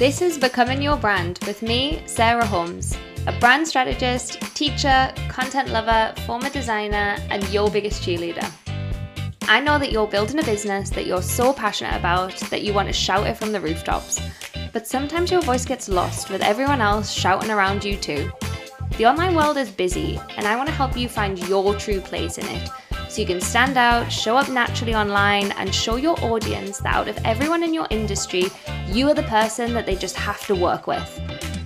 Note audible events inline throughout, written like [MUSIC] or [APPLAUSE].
This is Becoming Your Brand with me, Sarah Holmes, a brand strategist, teacher, content lover, former designer, and your biggest cheerleader. I know that you're building a business that you're so passionate about that you want to shout it from the rooftops. But sometimes your voice gets lost with everyone else shouting around you too. The online world is busy, and I want to help you find your true place in it so you can stand out, show up naturally online, and show your audience that out of everyone in your industry, you are the person that they just have to work with.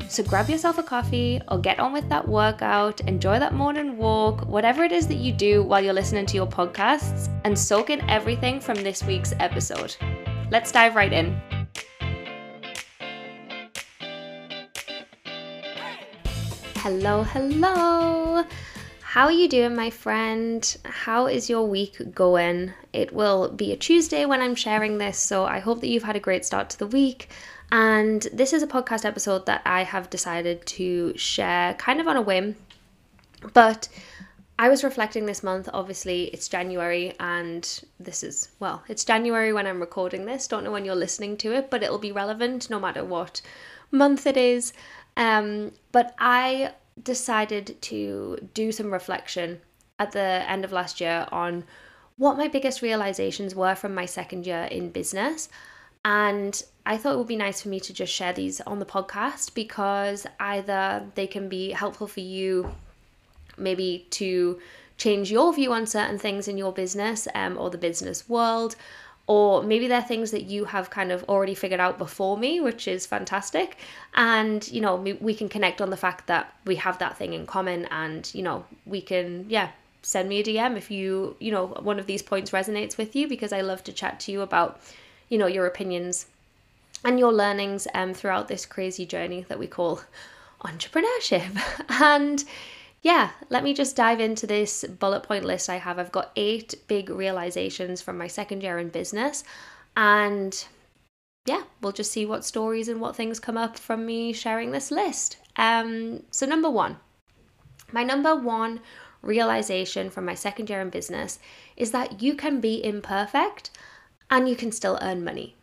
So grab yourself a coffee or get on with that workout, enjoy that morning walk, whatever it is that you do while you're listening to your podcasts, and soak in everything from this week's episode. Let's dive right in. Hello, hello. How are you doing, my friend? How is your week going? It will be a Tuesday when I'm sharing this, so I hope that you've had a great start to the week. And this is a podcast episode that I have decided to share kind of on a whim. But I was reflecting this month. Obviously, it's January, and this is, well, it's January when I'm recording this. Don't know when you're listening to it, but it'll be relevant no matter what month it is. Um, but I decided to do some reflection at the end of last year on what my biggest realizations were from my second year in business. And I thought it would be nice for me to just share these on the podcast because either they can be helpful for you, maybe to change your view on certain things in your business um, or the business world, or maybe they're things that you have kind of already figured out before me, which is fantastic. And, you know, we can connect on the fact that we have that thing in common and, you know, we can, yeah, send me a DM if you, you know, one of these points resonates with you because I love to chat to you about, you know, your opinions and your learnings um, throughout this crazy journey that we call [LAUGHS] entrepreneurship. [LAUGHS] and, yeah, let me just dive into this bullet point list I have. I've got eight big realizations from my second year in business. And yeah, we'll just see what stories and what things come up from me sharing this list. Um, so, number one, my number one realization from my second year in business is that you can be imperfect and you can still earn money.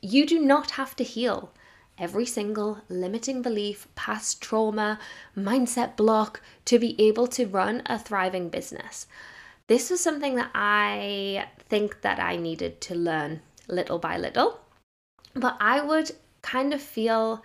You do not have to heal every single limiting belief, past trauma, mindset block to be able to run a thriving business. This was something that I think that I needed to learn little by little. But I would kind of feel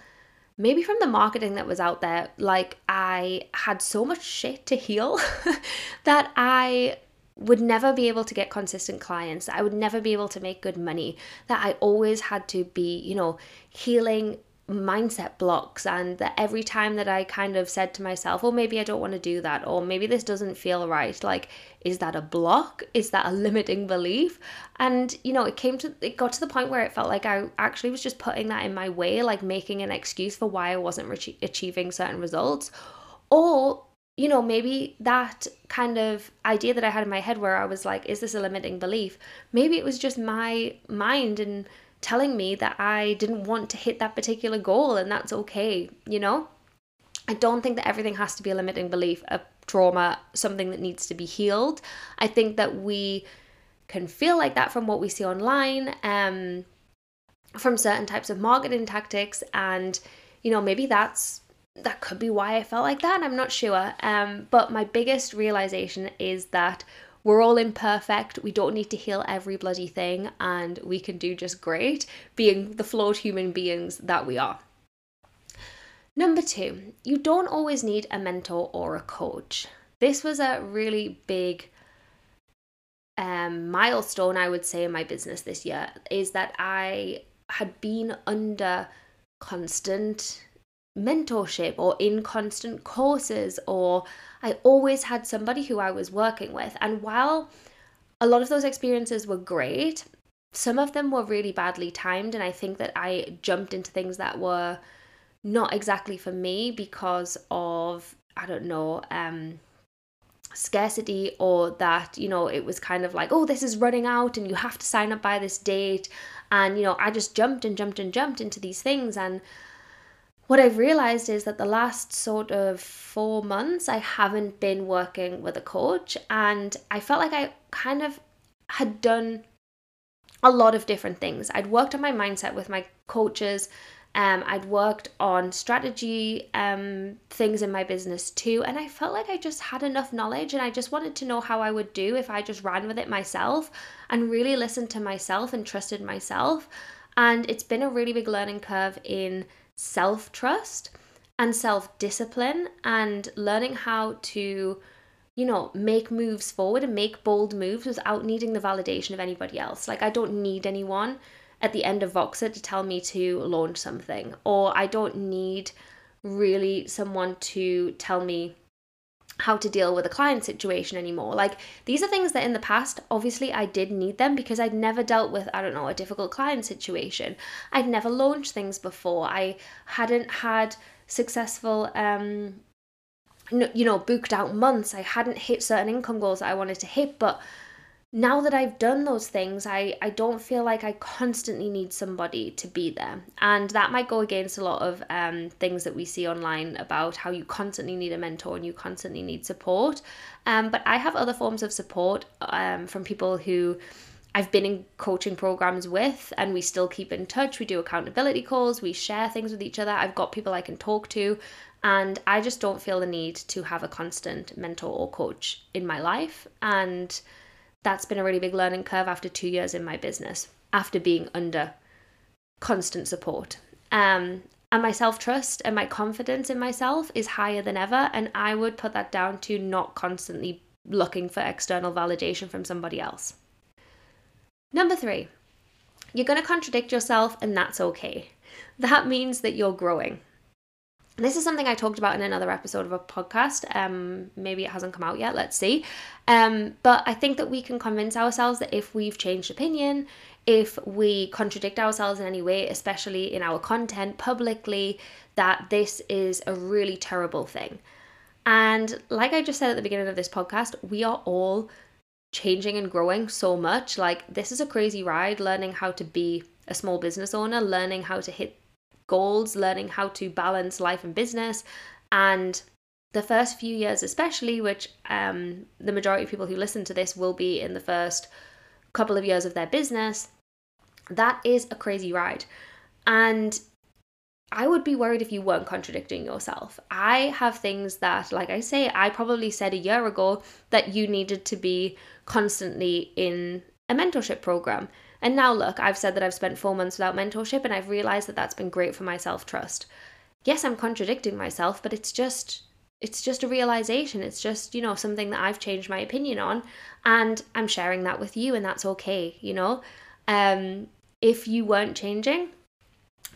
maybe from the marketing that was out there, like I had so much shit to heal [LAUGHS] that I would never be able to get consistent clients, I would never be able to make good money, that I always had to be, you know, healing mindset blocks and that every time that I kind of said to myself, oh, maybe I don't want to do that, or maybe this doesn't feel right, like, is that a block? Is that a limiting belief? And, you know, it came to, it got to the point where it felt like I actually was just putting that in my way, like making an excuse for why I wasn't re- achieving certain results. Or, you know, maybe that kind of idea that I had in my head where I was like, is this a limiting belief? Maybe it was just my mind and, telling me that I didn't want to hit that particular goal and that's okay, you know? I don't think that everything has to be a limiting belief, a trauma, something that needs to be healed. I think that we can feel like that from what we see online, um, from certain types of marketing tactics, and you know, maybe that's that could be why I felt like that. I'm not sure. Um, but my biggest realization is that we're all imperfect. We don't need to heal every bloody thing, and we can do just great being the flawed human beings that we are. Number two, you don't always need a mentor or a coach. This was a really big um, milestone, I would say, in my business this year is that I had been under constant mentorship or in constant courses or I always had somebody who I was working with. And while a lot of those experiences were great some of them were really badly timed. And I think that I jumped into things that were not exactly for me because of I don't know um scarcity or that you know it was kind of like oh this is running out and you have to sign up by this date. And you know I just jumped and jumped and jumped into these things. And what I've realized is that the last sort of four months, I haven't been working with a coach, and I felt like I kind of had done a lot of different things. I'd worked on my mindset with my coaches Um, I'd worked on strategy um, things in my business too, and I felt like I just had enough knowledge and I just wanted to know how I would do if I just ran with it myself and really listened to myself and trusted myself. And it's been a really big learning curve in self trust and self discipline and learning how to, you know, make moves forward and make bold moves without needing the validation of anybody else. Like, I don't need anyone at the end of Voxer to tell me to launch something, or I don't need really someone to tell me how to deal with a client situation anymore. Like these are things that in the past, obviously, I did need them because I'd never dealt with, I don't know, a difficult client situation. I'd never launched things before. I hadn't had successful um you know booked out months i hadn't hit certain income goals that i wanted to hit but now that I've done those things, I, I don't feel like I constantly need somebody to be there. And that might go against a lot of um, things that we see online about how you constantly need a mentor and you constantly need support. Um, but I have other forms of support um, from people who I've been in coaching programs with, and we still keep in touch. We do accountability calls, we share things with each other. I've got people I can talk to, and I just don't feel the need to have a constant mentor or coach in my life. And that's been a really big learning curve after two years in my business, after being under constant support. Um, and my self trust and my confidence in myself is higher than ever. And I would put that down to not constantly looking for external validation from somebody else. Number three, you're going to contradict yourself, and that's okay. That means that you're growing this is something I talked about in another episode of a podcast. Um, maybe it hasn't come out yet. Let's see. Um, but I think that we can convince ourselves that if we've changed opinion, if we contradict ourselves in any way, especially in our content publicly, that this is a really terrible thing. And like I just said at the beginning of this podcast, we are all changing and growing so much. Like, this is a crazy ride learning how to be a small business owner, learning how to hit goals, learning how to balance life and business. And the first few years, especially, which um, the majority of people who listen to this will be in the first couple of years of their business, that is a crazy ride. And I would be worried if you weren't contradicting yourself. I have things that, like I say, I probably said a year ago that you needed to be constantly in a mentorship program. And now, look, I've said that I've spent four months without mentorship, and I've realized that that's been great for my self trust. Yes, I'm contradicting myself, but it's just it's just a realization it's just you know something that i've changed my opinion on and i'm sharing that with you and that's okay you know um if you weren't changing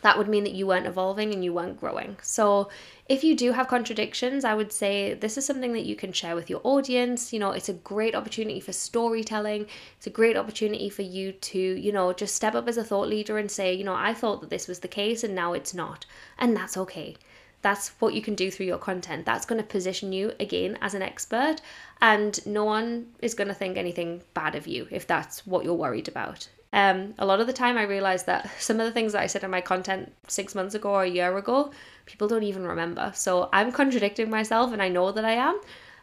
that would mean that you weren't evolving and you weren't growing. So, if you do have contradictions, I would say this is something that you can share with your audience. You know, it's a great opportunity for storytelling. It's a great opportunity for you to, you know, just step up as a thought leader and say, you know, I thought that this was the case and now it's not. And that's okay. That's what you can do through your content. That's going to position you again as an expert, and no one is going to think anything bad of you if that's what you're worried about. Um, a lot of the time, I realize that some of the things that I said in my content six months ago or a year ago, people don't even remember. So I'm contradicting myself, and I know that I am.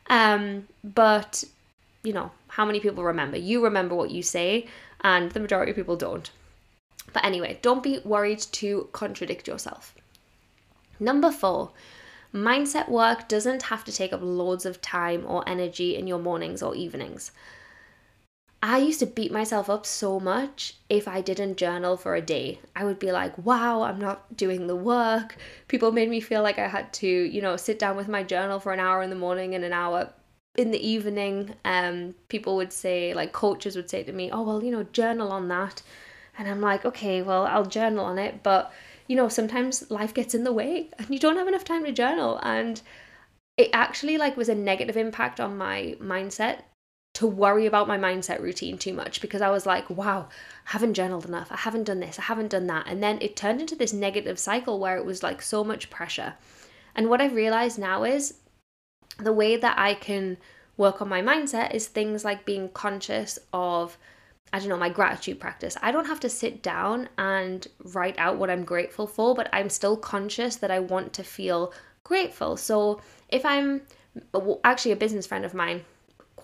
Um, but you know, how many people remember? You remember what you say, and the majority of people don't. But anyway, don't be worried to contradict yourself. Number four, mindset work doesn't have to take up loads of time or energy in your mornings or evenings. I used to beat myself up so much if I didn't journal for a day. I would be like, wow, I'm not doing the work. People made me feel like I had to, you know, sit down with my journal for an hour in the morning and an hour in the evening. Um, people would say, like, coaches would say to me, oh, well, you know, journal on that. And I'm like, okay, well, I'll journal on it. But, you know, sometimes life gets in the way and you don't have enough time to journal. And it actually like was a negative impact on my mindset to worry about my mindset routine too much because I was like, wow, I haven't journaled enough. I haven't done this. I haven't done that. And then it turned into this negative cycle where it was like so much pressure. And what I've realized now is the way that I can work on my mindset is things like being conscious of, I don't know, my gratitude practice. I don't have to sit down and write out what I'm grateful for, but I'm still conscious that I want to feel grateful. So if I'm actually a business friend of mine,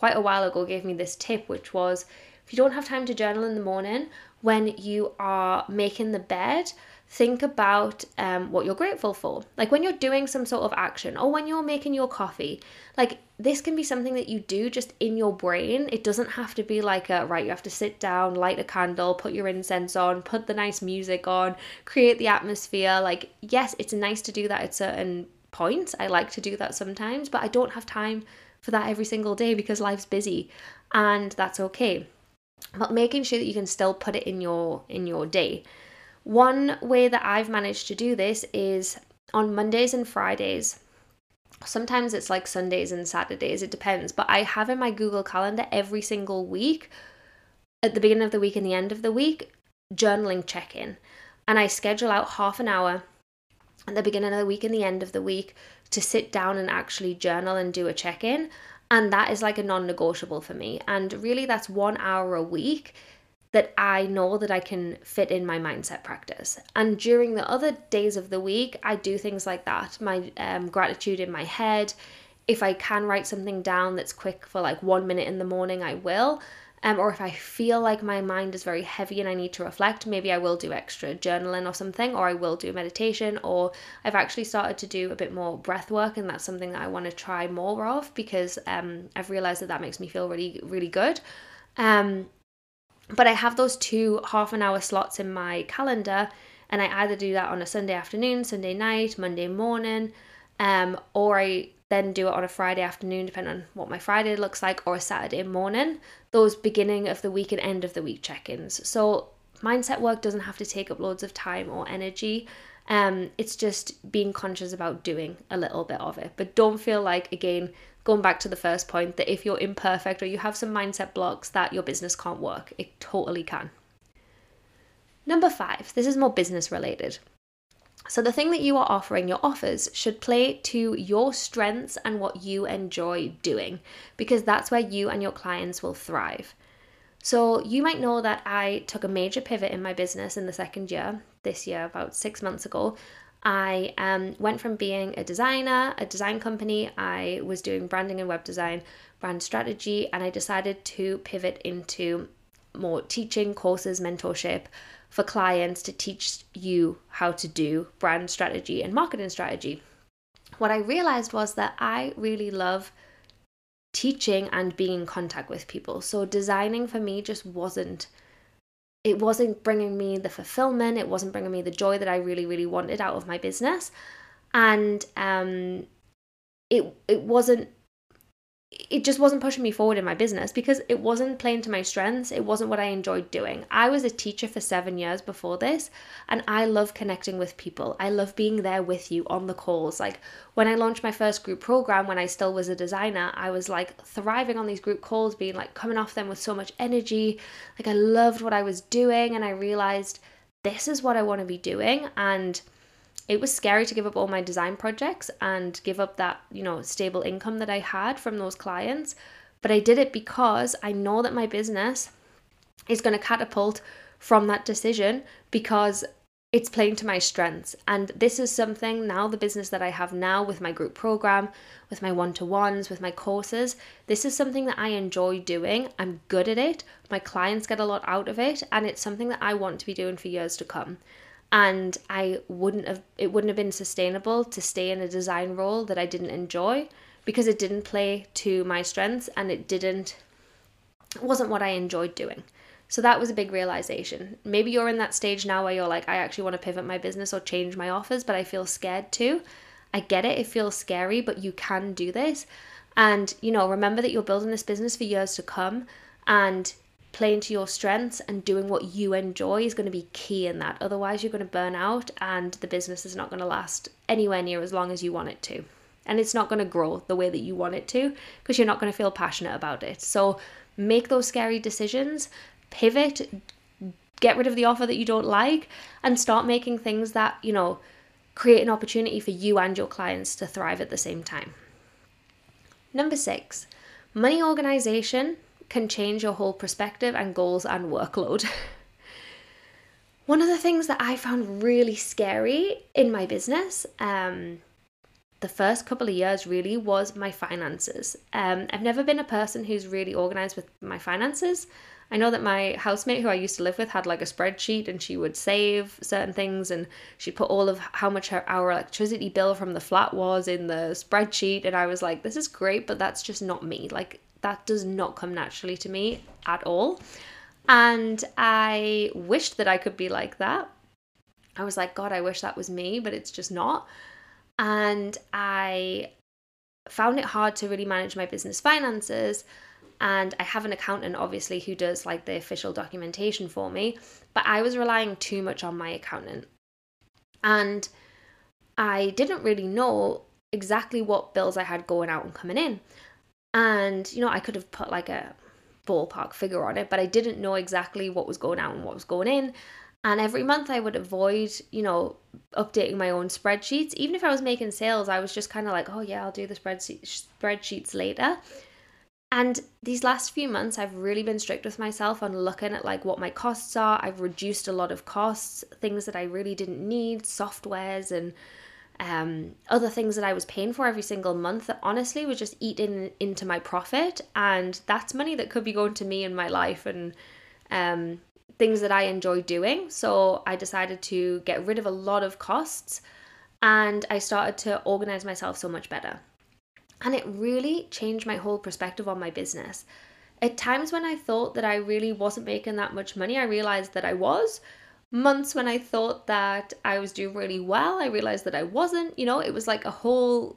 quite a while ago gave me this tip, which was if you don't have time to journal in the morning, when you are making the bed, think about um, what you're grateful for. Like when you're doing some sort of action or when you're making your coffee, like this can be something that you do just in your brain. It doesn't have to be like a right, you have to sit down, light a candle, put your incense on, put the nice music on, create the atmosphere. Like, yes, it's nice to do that at certain points. I like to do that sometimes, but I don't have time for that every single day because life's busy and that's okay. But making sure that you can still put it in your in your day. One way that I've managed to do this is on Mondays and Fridays. Sometimes it's like Sundays and Saturdays, it depends. But I have in my Google Calendar every single week, at the beginning of the week and the end of the week, journaling check in. And I schedule out half an hour at the beginning of the week and the end of the week to sit down and actually journal and do a check in. And that is like a non negotiable for me. And really, that's one hour a week that I know that I can fit in my mindset practice. And during the other days of the week, I do things like that. My um, gratitude in my head. If I can write something down that's quick for like one minute in the morning, I will. Um, or if I feel like my mind is very heavy and I need to reflect, maybe I will do extra journaling or something, or I will do meditation, or I've actually started to do a bit more breath work, and that's something that I want to try more of because um, I've realized that that makes me feel really, really good. Um, but I have those two half an hour slots in my calendar, and I either do that on a Sunday afternoon, Sunday night, Monday morning, um, or I then do it on a Friday afternoon, depending on what my Friday looks like, or a Saturday morning. Those beginning of the week and end of the week check ins. So, mindset work doesn't have to take up loads of time or energy. Um, it's just being conscious about doing a little bit of it. But don't feel like, again, going back to the first point that if you're imperfect or you have some mindset blocks that your business can't work it totally can number five this is more business related so the thing that you are offering your offers should play to your strengths and what you enjoy doing because that's where you and your clients will thrive. So you might know that I took a major pivot in my business in the second year, this year, about six months ago, I um, went from being a designer, a design company, I was doing branding and web design, brand strategy, and I decided to pivot into more teaching courses, mentorship for clients to teach you how to do brand strategy and marketing strategy. What I realized was that I really love teaching and being in contact with people. So designing for me just wasn't it wasn't bringing me the fulfillment it wasn't bringing me the joy that i really really wanted out of my business and um it it wasn't it just wasn't pushing me forward in my business because it wasn't playing to my strengths. It wasn't what I enjoyed doing. I was a teacher for seven years before this, and I love connecting with people. I love being there with you on the calls. Like when I launched my first group program, when I still was a designer, I was like thriving on these group calls, being like coming off them with so much energy. Like I loved what I was doing, and I realized this is what I want to be doing. And it was scary to give up all my design projects and give up that, you know, stable income that I had from those clients. But I did it because I know that my business is going to catapult from that decision because it's playing to my strengths. And this is something now, the business that I have now with my group program, with my one to ones, with my courses, this is something that I enjoy doing. I'm good at it. My clients get a lot out of it. And it's something that I want to be doing for years to come and I wouldn't have it wouldn't have been sustainable to stay in a design role that I didn't enjoy because it didn't play to my strengths and it didn't it wasn't what I enjoyed doing. So that was a big realization. Maybe you're in that stage now where you're like I actually want to pivot my business or change my offers but I feel scared too. I get it, it feels scary, but you can do this. And you know, remember that you're building this business for years to come and playing to your strengths and doing what you enjoy is going to be key in that. Otherwise, you're going to burn out and the business is not going to last anywhere near as long as you want it to. And it's not going to grow the way that you want it to because you're not going to feel passionate about it. So make those scary decisions, pivot, get rid of the offer that you don't like, and start making things that, you know, create an opportunity for you and your clients to thrive at the same time. Number six, money organization can change your whole perspective and goals and workload. [LAUGHS] One of the things that I found really scary in my business, um, the first couple of years really was my finances. Um, I've never been a person who's really organized with my finances. I know that my housemate who I used to live with had like a spreadsheet and she would save certain things and she'd put all of how much her, our electricity bill from the flat was in the spreadsheet. And I was like, this is great, but that's just not me. Like, that does not come naturally to me at all. And I wished that I could be like that. I was like, God, I wish that was me, but it's just not. And I found it hard to really manage my business finances and I have an accountant obviously who does like the official documentation for me, but I was relying too much on my accountant. And I didn't really know exactly what bills I had going out and coming in. And you know, I could have put like a ballpark figure on it, but I didn't know exactly what was going out and what was going in. And every month I would avoid, you know, updating my own spreadsheets. Even if I was making sales, I was just kind of like, oh yeah, I'll do the spreadsheet spreadsheets later. And these last few months, I've really been strict with myself on looking at like what my costs are. I've reduced a lot of costs, things that I really didn't need, softwares and um, other things that I was paying for every single month that honestly was just eating into my profit. And that's money that could be going to me in my life and um, things that I enjoy doing. So I decided to get rid of a lot of costs and I started to organize myself so much better. And it really changed my whole perspective on my business. At times when I thought that I really wasn't making that much money, I realized that I was. Months when I thought that I was doing really well, I realized that I wasn't. You know, it was like a whole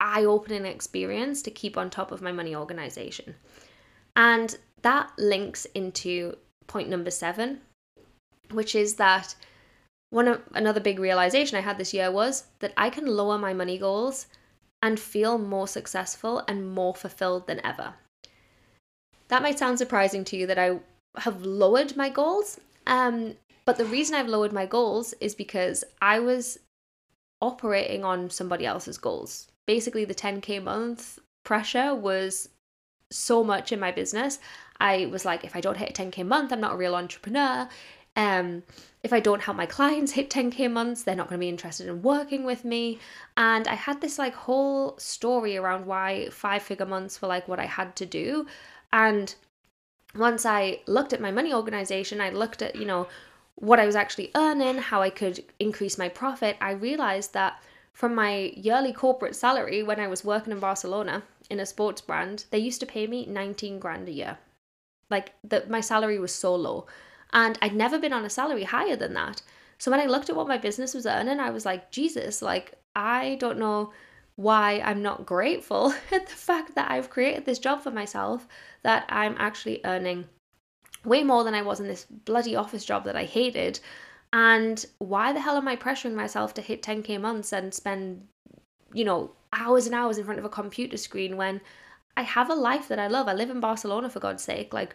eye opening experience to keep on top of my money organization. And that links into point number seven, which is that one of another big realization I had this year was that I can lower my money goals and feel more successful and more fulfilled than ever. That might sound surprising to you that I have lowered my goals, um, but the reason I've lowered my goals is because I was operating on somebody else's goals. Basically, the 10k month pressure was so much in my business. I was like, if I don't hit a 10k month, I'm not a real entrepreneur. Um, if I don't help my clients hit 10k months, they're not going to be interested in working with me. And I had this like whole story around why five figure months were like what I had to do. And once I looked at my money organization, I looked at, you know, what I was actually earning, how I could increase my profit, I realized that from my yearly corporate salary when I was working in Barcelona in a sports brand, they used to pay me 19 grand a year. Like that my salary was so low. And I'd never been on a salary higher than that. So when I looked at what my business was earning, I was like, Jesus, like, I don't know why I'm not grateful [LAUGHS] at the fact that I've created this job for myself, that I'm actually earning way more than I was in this bloody office job that I hated. And why the hell am I pressuring myself to hit 10k months and spend, you know, hours and hours in front of a computer screen when I have a life that I love? I live in Barcelona for God's sake. Like,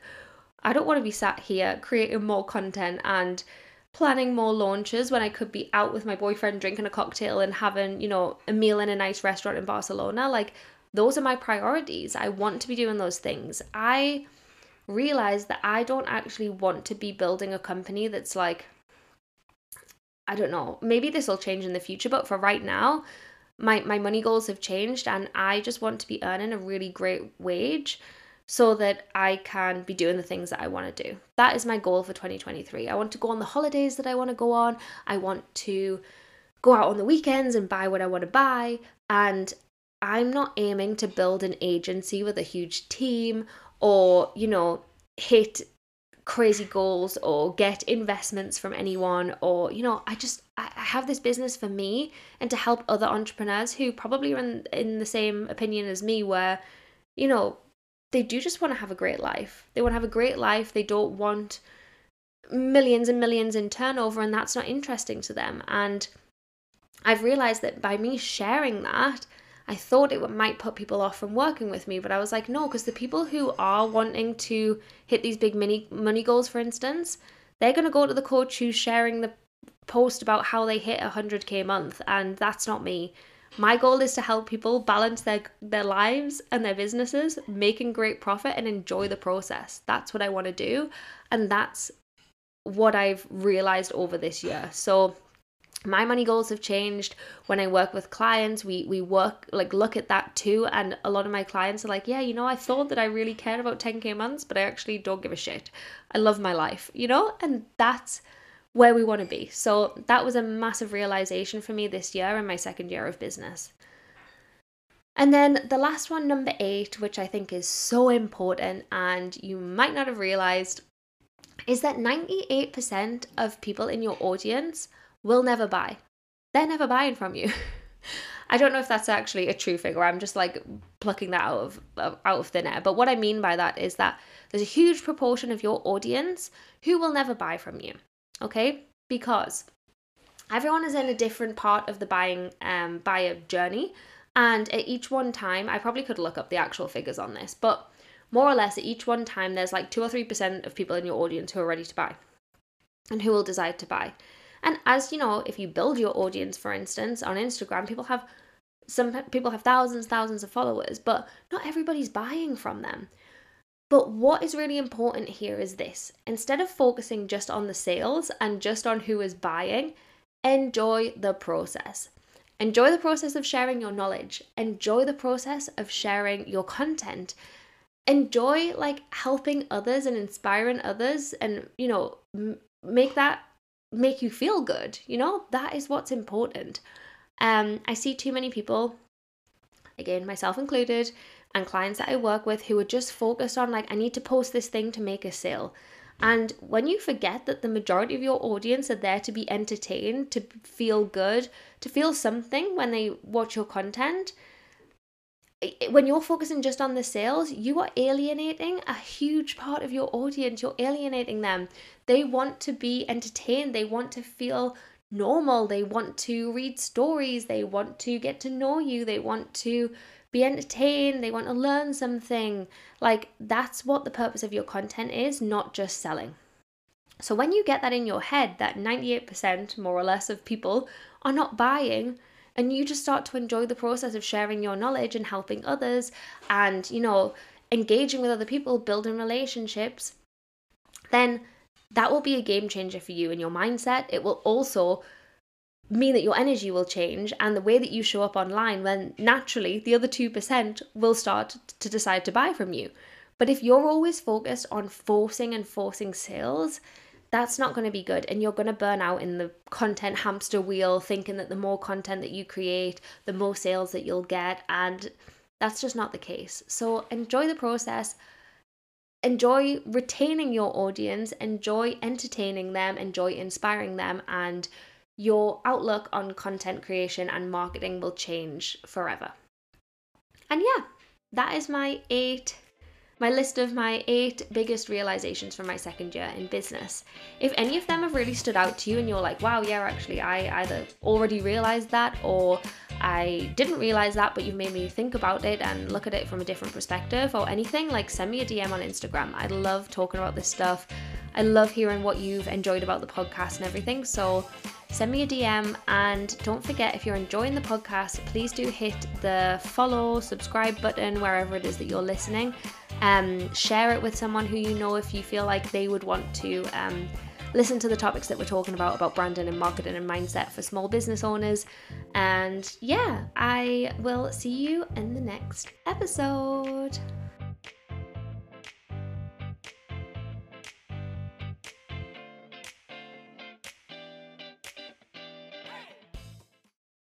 I don't want to be sat here creating more content and planning more launches when I could be out with my boyfriend drinking a cocktail and having, you know, a meal in a nice restaurant in Barcelona. Like, those are my priorities. I want to be doing those things. I realize that I don't actually want to be building a company that's like, I don't know, maybe this will change in the future, but for right now, my, my money goals have changed and I just want to be earning a really great wage so that I can be doing the things that I want to do. That is my goal for 2023. I want to go on the holidays that I want to go on. I want to go out on the weekends and buy what I want to buy. And I'm not aiming to build an agency with a huge team or, you know, hit crazy goals or get investments from anyone or you know i just i have this business for me and to help other entrepreneurs who probably are in, in the same opinion as me where you know they do just want to have a great life. They want to have a great life. They don't want millions and millions in turnover, and that's not interesting to them. And I've realized that by me sharing that, I thought it might put people off from working with me, but I was like, no, because the people who are wanting to hit these big mini money goals, for instance, they're going to go to the coach who's sharing the post about how they hit 100k a month, and that's not me. My goal is to help people balance their their lives and their businesses, making great profit and enjoy the process. That's what I want to do, and that's what I've realized over this year. So my money goals have changed. When i work with clients we we work like look at that too and a lot of my clients are like yeah you know i thought that i really cared about 10k months but i actually don't give a shit. I love my life you know? And that's where we want to be. So that was a massive realization for me this year in my second year of business. And then the last one number 8 which i think is so important and you might not have realized is that 98% of people in your audience will never buy. They're never buying from you. [LAUGHS] I don't know if that's actually a true figure. I'm just like plucking that out of out of thin air. But what I mean by that is that there's a huge proportion of your audience who will never buy from you. Okay? Because everyone is in a different part of the buying um buyer journey. And at each one time, I probably could look up the actual figures on this, but more or less at each one time, there's like two or three percent of people in your audience who are ready to buy and who will decide to buy. And as you know, if you build your audience, for instance, on Instagram, people have some people have thousands, thousands of followers, but not everybody's buying from them. But what is really important here is this instead of focusing just on the sales and just on who is buying, enjoy the process. Enjoy the process of sharing your knowledge, enjoy the process of sharing your content. Enjoy like helping others and inspiring others and you know m- make that make you feel good. You know, that is what's important. Um, I see too many people, again, myself included, and clients that I work with who are just focused on, like, I need to post this thing to make a sale. And when you forget that the majority of your audience are there to be entertained, to feel good, to feel something when they watch your content, when you're focusing just on the sales, you are alienating a huge part of your audience. You're alienating them. They want to be entertained, they want to feel normal, they want to read stories, they want to get to know you, they want to be entertained, they want to learn something. Like, that's what the purpose of your content is, not just selling. So, when you get that in your head, that 98% more or less of people are not buying, and you just start to enjoy the process of sharing your knowledge and helping others and you know engaging with other people building relationships then that will be a game changer for you in your mindset. It will also mean that your energy will change and the way that you show up online when naturally the other 2% will start to decide to buy from you. But if you're always focused on forcing and forcing sales that's not going to be good and you're going to burn out in the content hamster wheel thinking that the more content that you create the more sales that you'll get and that's just not the case. So enjoy the process. Enjoy retaining your audience enjoy entertaining them enjoy inspiring them and your outlook on content creation and marketing will change forever. And yeah that is my eight my list of my eight biggest realizations from my second year in business. If any of them have really stood out to you and you're like, wow, yeah, actually, I either already realized that or I didn't realize that, but you've made me think about it and look at it from a different perspective or anything, like send me a DM on Instagram. I love talking about this stuff. I love hearing what you've enjoyed about the podcast and everything. So send me a DM. And don't forget, if you're enjoying the podcast, please do hit the follow, subscribe button wherever it is that you're listening. Um, share it with someone who you know if you feel like they would want to um, listen to the topics that we're talking about about branding and marketing and mindset for small business owners. And yeah, I will see you in the next episode.